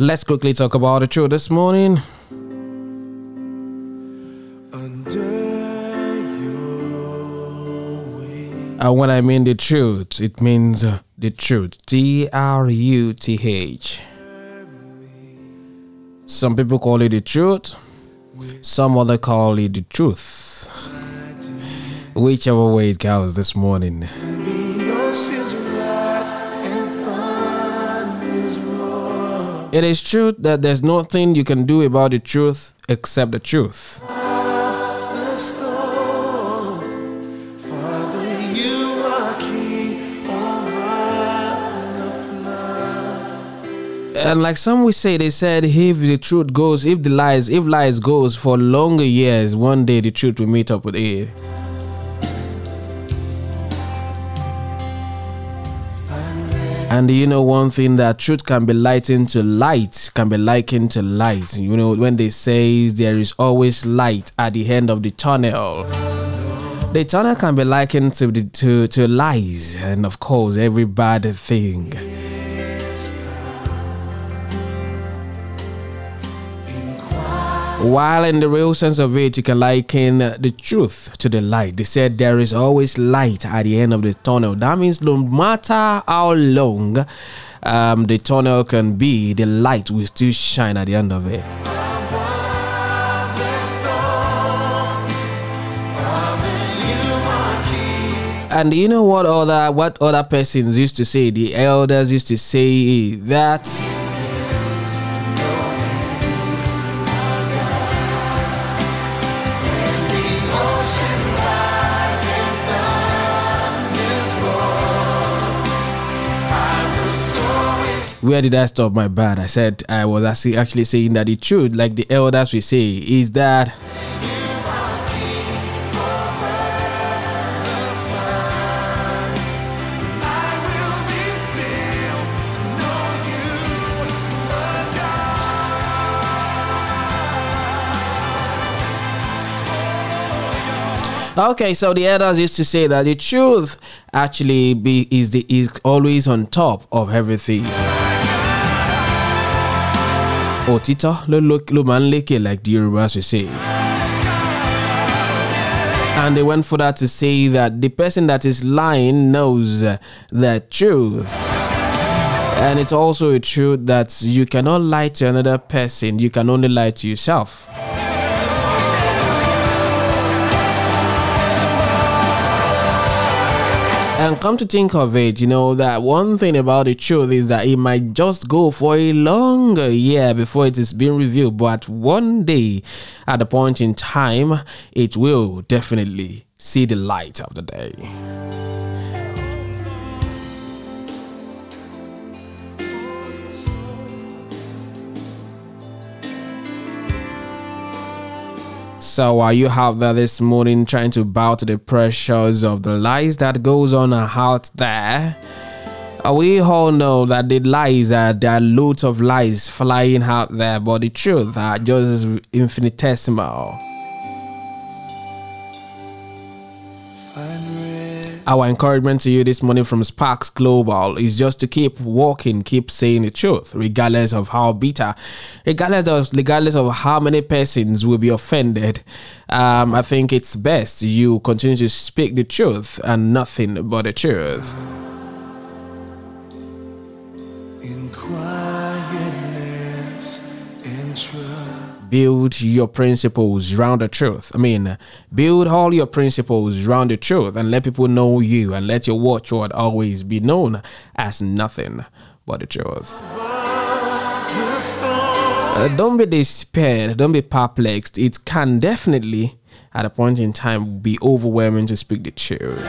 Let's quickly talk about the truth this morning. And when I mean the truth, it means uh, the truth. T R U T H. Some people call it the truth, some other call it the truth. Whichever way it goes this morning. It is true that there's nothing you can do about the truth except the truth. and like some we say they said if the truth goes if the lies if lies goes for longer years one day the truth will meet up with it and you know one thing that truth can be lightened to light can be likened to light. You know when they say there is always light at the end of the tunnel the tunnel can be likened to the to, to lies and of course every bad thing While in the real sense of it, you can liken the truth to the light. They said there is always light at the end of the tunnel. That means no matter how long um, the tunnel can be, the light will still shine at the end of it. And you know what other what other persons used to say? The elders used to say that where did I stop my bad? I said I was actually saying that the truth, like the elders we say, is that Okay, so the elders used to say that the truth actually be is the is always on top of everything. Òtítọ́ ló máa ń lékè like the Yorùbá should say. And they went further to say that the person that is lying knows the truth. And it's also a truth that you cannot lie to another person, you can only lie to yourself. And come to think of it, you know, that one thing about the truth is that it might just go for a longer year before it is being revealed. But one day, at a point in time, it will definitely see the light of the day. So are you out there this morning trying to bow to the pressures of the lies that goes on out there? Uh, we all know that the lies are there are loads of lies flying out there, but the truth are just infinitesimal. Our encouragement to you this morning from Sparks Global is just to keep walking, keep saying the truth, regardless of how bitter, regardless of regardless of how many persons will be offended. Um, I think it's best you continue to speak the truth and nothing but the truth. Build your principles around the truth. I mean, build all your principles around the truth and let people know you and let your watchword always be known as nothing but the truth. Uh, don't be despaired, don't be perplexed. It can definitely, at a point in time, be overwhelming to speak the truth.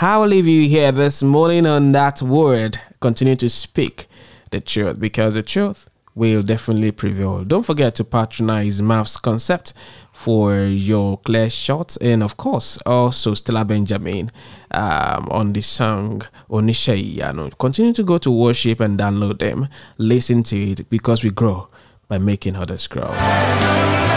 I will leave you here this morning on that word. Continue to speak the truth because the truth will definitely prevail. Don't forget to patronize Maths Concept for your clear shots and of course also Stella Benjamin um, on the song Onishayano. Continue to go to worship and download them. Listen to it because we grow by making others grow.